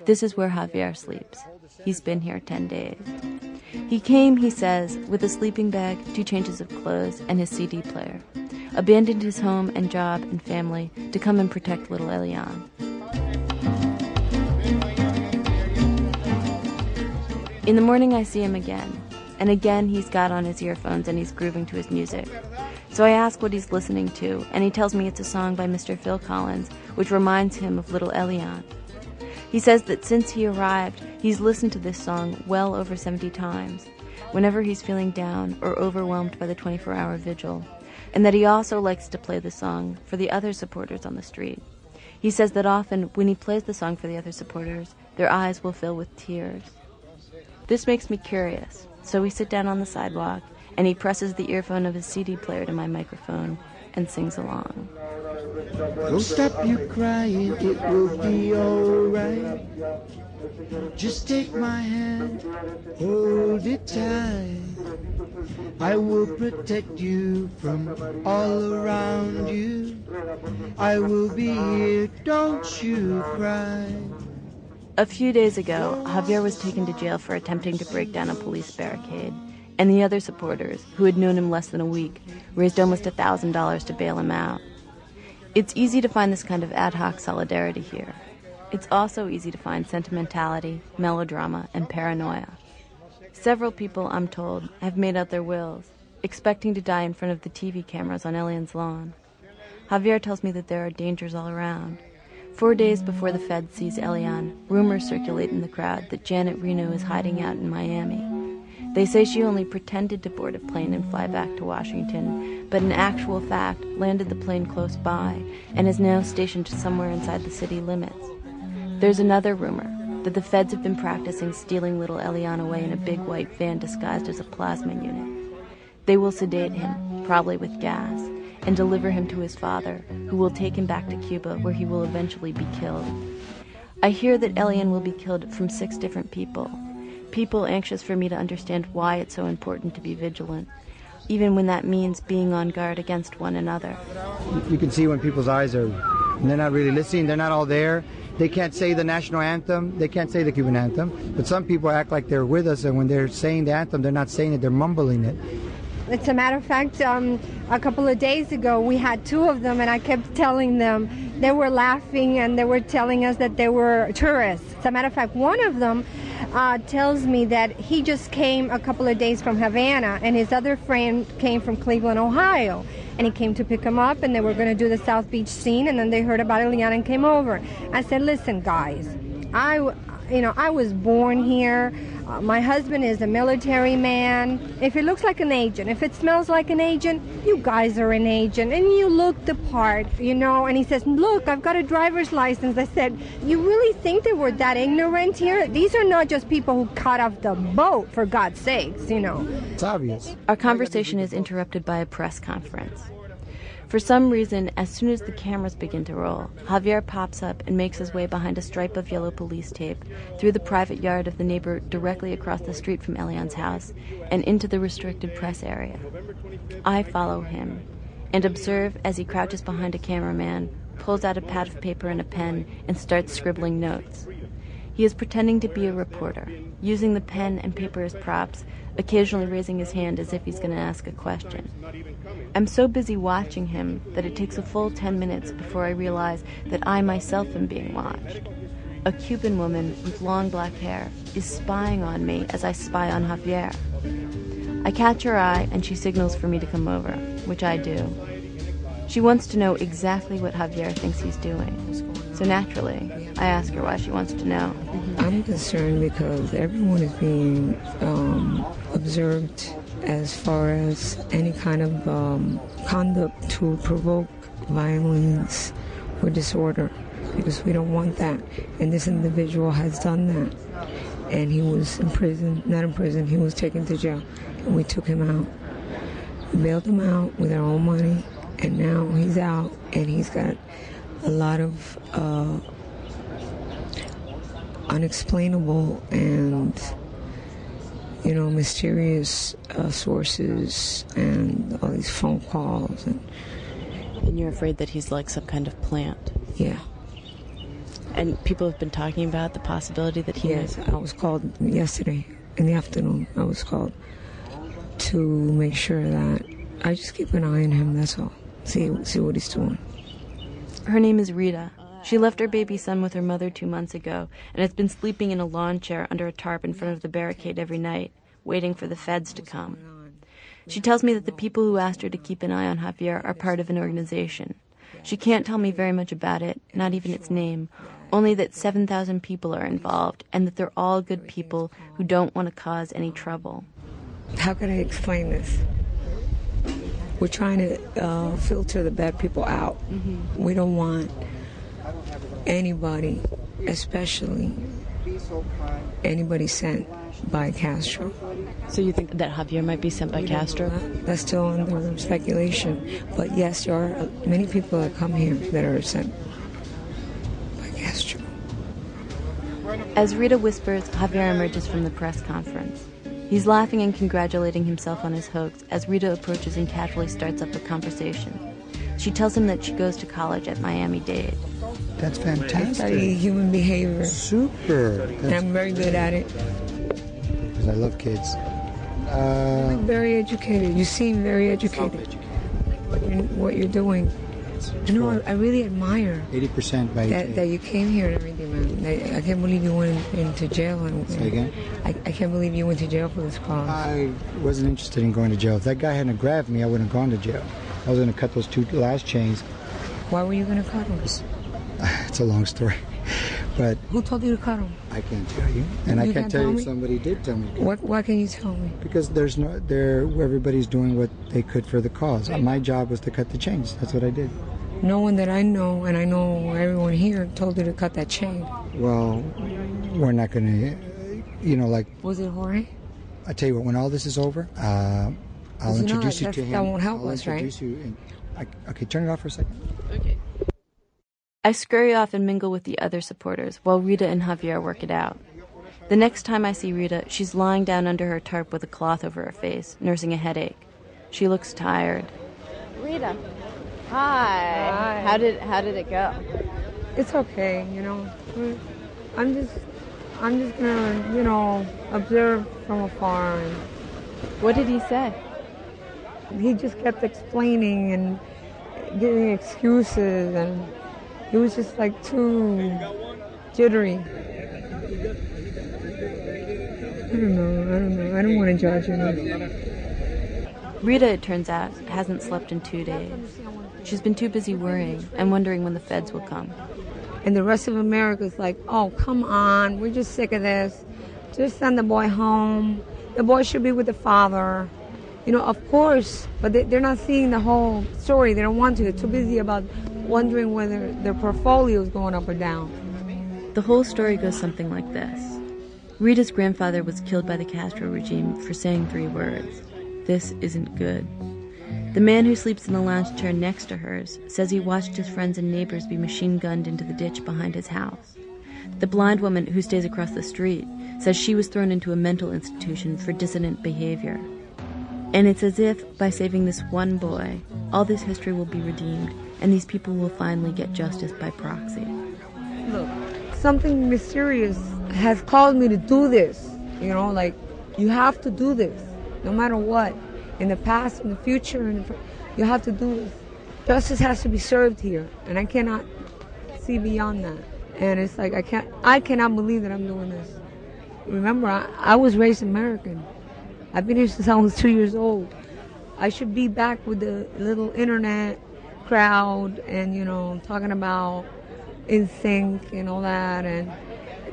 This is where Javier sleeps. He's been here 10 days. He came, he says, with a sleeping bag, two changes of clothes, and his CD player. Abandoned his home and job and family to come and protect little Elian. In the morning, I see him again. And again, he's got on his earphones and he's grooving to his music. So I ask what he's listening to, and he tells me it's a song by Mr. Phil Collins, which reminds him of little Elian. He says that since he arrived, he's listened to this song well over 70 times, whenever he's feeling down or overwhelmed by the 24 hour vigil, and that he also likes to play the song for the other supporters on the street. He says that often, when he plays the song for the other supporters, their eyes will fill with tears. This makes me curious, so we sit down on the sidewalk, and he presses the earphone of his CD player to my microphone and sings along. Don't stop you crying, it will be alright. Just take my hand, hold it tight. I will protect you from all around you. I will be here, don't you cry. A few days ago, Javier was taken to jail for attempting to break down a police barricade, and the other supporters, who had known him less than a week, raised almost a $1,000 to bail him out. It's easy to find this kind of ad hoc solidarity here. It's also easy to find sentimentality, melodrama, and paranoia. Several people, I'm told, have made out their wills, expecting to die in front of the TV cameras on Elian's lawn. Javier tells me that there are dangers all around. Four days before the Fed seize Elian, rumors circulate in the crowd that Janet Reno is hiding out in Miami. They say she only pretended to board a plane and fly back to Washington, but in actual fact landed the plane close by and is now stationed somewhere inside the city limits. There's another rumor that the feds have been practicing stealing little Elian away in a big white van disguised as a plasma unit. They will sedate him, probably with gas, and deliver him to his father, who will take him back to Cuba, where he will eventually be killed. I hear that Elian will be killed from six different people. People anxious for me to understand why it's so important to be vigilant, even when that means being on guard against one another. You can see when people's eyes are, they're not really listening, they're not all there. They can't say the national anthem, they can't say the Cuban anthem, but some people act like they're with us, and when they're saying the anthem, they're not saying it, they're mumbling it. It's a matter of fact, um, a couple of days ago, we had two of them, and I kept telling them they were laughing and they were telling us that they were tourists. As a matter of fact, one of them uh, tells me that he just came a couple of days from Havana, and his other friend came from Cleveland, Ohio. And he came to pick him up, and they were going to do the South Beach scene, and then they heard about Eliana and came over. I said, "Listen, guys, I, you know, I was born here. Uh, my husband is a military man. If it looks like an agent, if it smells like an agent, you guys are an agent and you look the part, you know. And he says, Look, I've got a driver's license. I said, You really think that we're that ignorant here? These are not just people who cut off the boat, for God's sakes, you know. It's obvious. Our conversation is interrupted by a press conference. For some reason, as soon as the cameras begin to roll, Javier pops up and makes his way behind a stripe of yellow police tape through the private yard of the neighbor directly across the street from Elian's house and into the restricted press area. I follow him and observe as he crouches behind a cameraman, pulls out a pad of paper and a pen, and starts scribbling notes. He is pretending to be a reporter, using the pen and paper as props, occasionally raising his hand as if he's going to ask a question. I'm so busy watching him that it takes a full 10 minutes before I realize that I myself am being watched. A Cuban woman with long black hair is spying on me as I spy on Javier. I catch her eye and she signals for me to come over, which I do. She wants to know exactly what Javier thinks he's doing. So naturally, I ask her why she wants to know. I'm concerned because everyone is being um, observed as far as any kind of um, conduct to provoke violence or disorder because we don't want that. And this individual has done that. And he was in prison, not in prison, he was taken to jail. And we took him out. We bailed him out with our own money. And now he's out and he's got a lot of uh, unexplainable and you know mysterious uh, sources and all these phone calls and And you're afraid that he's like some kind of plant. yeah And people have been talking about the possibility that he Yes, might. I was called yesterday in the afternoon. I was called to make sure that I just keep an eye on him. That's all. See see what he's doing. Her name is Rita. She left her baby son with her mother two months ago and has been sleeping in a lawn chair under a tarp in front of the barricade every night, waiting for the feds to come. She tells me that the people who asked her to keep an eye on Javier are part of an organization. She can't tell me very much about it, not even its name, only that 7,000 people are involved and that they're all good people who don't want to cause any trouble. How can I explain this? We're trying to uh, filter the bad people out. We don't want anybody, especially anybody sent by Castro. So you think that Javier might be sent by Castro? That's still under speculation. But yes, there are many people that come here that are sent by Castro. As Rita whispers, Javier emerges from the press conference. He's laughing and congratulating himself on his hoax as Rita approaches and casually starts up a conversation. She tells him that she goes to college at Miami Dade. That's I fantastic. study human behavior. Super. And I'm very good at it. Because I love kids. Uh, Very educated. You seem very educated. What you're, what you're doing. You know, I, I really admire 80% by that, that you came here and everything, man. I, I can't believe you went into jail. And, Say again? I, I can't believe you went to jail for this cause. I wasn't interested in going to jail. If that guy hadn't grabbed me, I wouldn't have gone to jail. I was going to cut those two last chains. Why were you going to cut him? It's a long story. But Who told you to cut him? I can't tell you. And I can't can't tell tell you if somebody did tell me. What, why can you tell me? Because there's no, there, everybody's doing what they could for the cause. My job was to cut the chains. That's what I did. No one that I know, and I know everyone here, told you to cut that chain. Well, we're not going to, you know, like, Was it Jorge? I tell you what, when all this is over, uh, I'll you know introduce that- you to him. that won't help I'll us, right? introduce you. And, I, okay, turn it off for a second. I scurry off and mingle with the other supporters while Rita and Javier work it out. The next time I see Rita, she's lying down under her tarp with a cloth over her face, nursing a headache. She looks tired. Rita. Hi. hi. How did how did it go? It's okay, you know. I'm just, I'm just gonna, you know, observe from afar. And what did he say? He just kept explaining and giving excuses, and it was just like too jittery. I don't know. I don't know. I don't want to judge him. Rita, it turns out, hasn't slept in two days. She's been too busy worrying and wondering when the feds will come. And the rest of America's like, oh, come on, we're just sick of this. Just send the boy home. The boy should be with the father. You know, of course, but they, they're not seeing the whole story. They don't want to. They're too busy about wondering whether their portfolio is going up or down. The whole story goes something like this Rita's grandfather was killed by the Castro regime for saying three words This isn't good. The man who sleeps in the lounge chair next to hers says he watched his friends and neighbors be machine gunned into the ditch behind his house. The blind woman who stays across the street says she was thrown into a mental institution for dissident behavior. And it's as if, by saving this one boy, all this history will be redeemed and these people will finally get justice by proxy. Look, something mysterious has called me to do this. You know, like, you have to do this, no matter what. In the past, in the future, in the, you have to do this. Justice has to be served here, and I cannot see beyond that. And it's like I can't, I cannot believe that I'm doing this. Remember, I, I was raised American. I've been here since I was two years old. I should be back with the little internet crowd and you know talking about in sync and all that and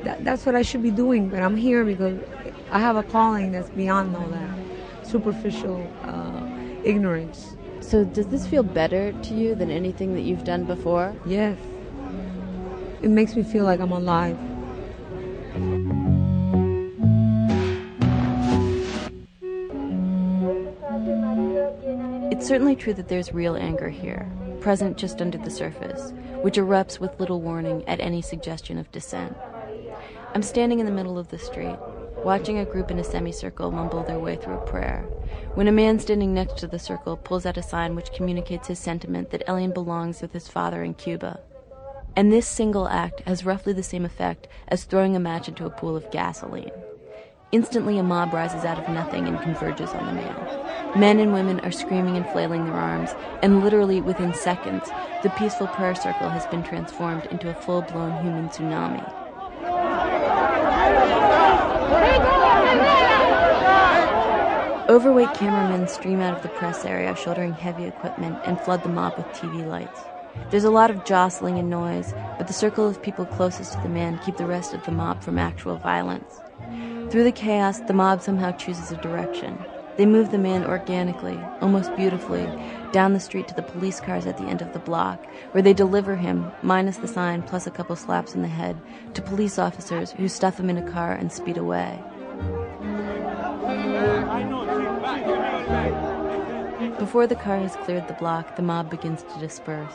that, that's what I should be doing. But I'm here because I have a calling that's beyond all that superficial uh, ignorance. So does this feel better to you than anything that you've done before? yes. It makes me feel like I'm alive. It's certainly true that there's real anger here, present just under the surface, which erupts with little warning at any suggestion of dissent. I'm standing in the middle of the street, watching a group in a semicircle mumble their way through a prayer, when a man standing next to the circle pulls out a sign which communicates his sentiment that Elian belongs with his father in Cuba. And this single act has roughly the same effect as throwing a match into a pool of gasoline. Instantly, a mob rises out of nothing and converges on the man. Men and women are screaming and flailing their arms, and literally within seconds, the peaceful prayer circle has been transformed into a full blown human tsunami. Overweight cameramen stream out of the press area shouldering heavy equipment and flood the mob with TV lights. There's a lot of jostling and noise, but the circle of people closest to the man keep the rest of the mob from actual violence. Through the chaos, the mob somehow chooses a direction. They move the man organically, almost beautifully, down the street to the police cars at the end of the block, where they deliver him, minus the sign plus a couple slaps in the head, to police officers who stuff him in a car and speed away. Before the car has cleared the block, the mob begins to disperse.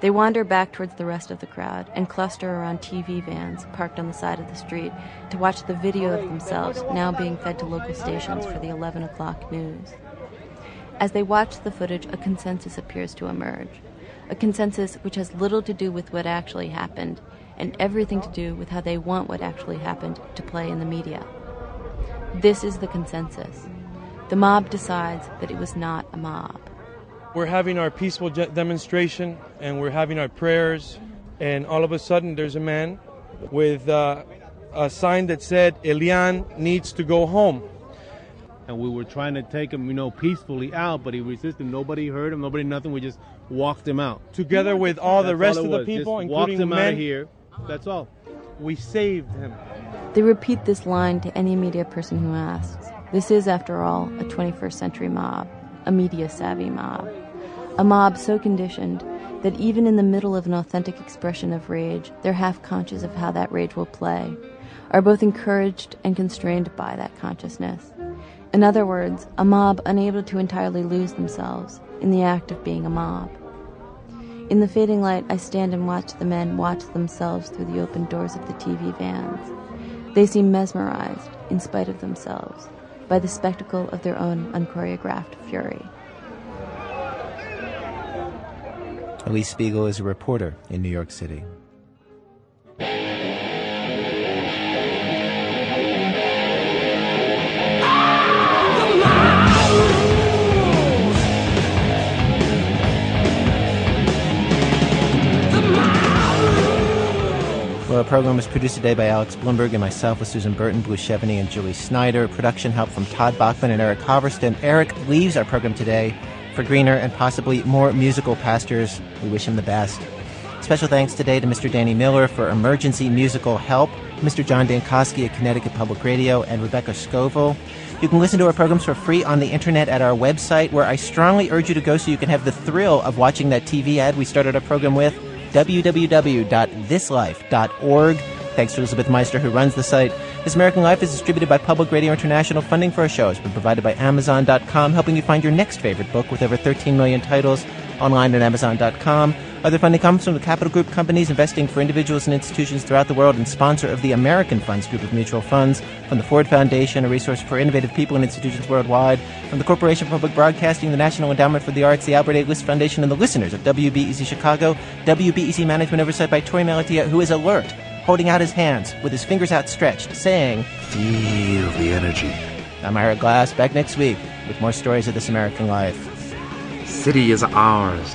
They wander back towards the rest of the crowd and cluster around TV vans parked on the side of the street to watch the video of themselves now being fed to local stations for the 11 o'clock news. As they watch the footage, a consensus appears to emerge. A consensus which has little to do with what actually happened and everything to do with how they want what actually happened to play in the media. This is the consensus. The mob decides that it was not a mob. We're having our peaceful de- demonstration and we're having our prayers, and all of a sudden there's a man with uh, a sign that said, Elian needs to go home. And we were trying to take him, you know, peacefully out, but he resisted. Nobody heard him, nobody nothing. We just walked him out. Together with all the rest all of the people, Just walked including him the out men, of here. That's all. we saved him. They repeat this line to any media person who asks. This is, after all, a 21st century mob, a media savvy mob. A mob so conditioned that even in the middle of an authentic expression of rage, they're half conscious of how that rage will play, are both encouraged and constrained by that consciousness. In other words, a mob unable to entirely lose themselves in the act of being a mob. In the fading light, I stand and watch the men watch themselves through the open doors of the TV vans. They seem mesmerized, in spite of themselves, by the spectacle of their own unchoreographed fury. Alix Spiegel is a reporter in New York City. Program was produced today by Alex Blumberg and myself with Susan Burton, Blue Chevigny, and Julie Snyder. Production help from Todd Bachmann and Eric Hoverston. Eric leaves our program today for greener and possibly more musical pastures. We wish him the best. Special thanks today to Mr. Danny Miller for emergency musical help, Mr. John Dankosky at Connecticut Public Radio, and Rebecca Scoville. You can listen to our programs for free on the internet at our website, where I strongly urge you to go so you can have the thrill of watching that TV ad we started our program with, www.thislife.org. Thanks to Elizabeth Meister, who runs the site. This American Life is distributed by Public Radio International. Funding for our show has been provided by Amazon.com, helping you find your next favorite book with over 13 million titles online at Amazon.com. Other funding comes from the Capital Group companies investing for individuals and institutions throughout the world and sponsor of the American Funds Group of mutual funds, from the Ford Foundation, a resource for innovative people and institutions worldwide, from the Corporation for Public Broadcasting, the National Endowment for the Arts, the Albert A. List Foundation, and the listeners of WBEZ Chicago, WBEZ Management Oversight by Torey Malatia, who is alert, holding out his hands with his fingers outstretched, saying, Feel the energy. I'm Ira Glass, back next week with more stories of this American life. City is ours.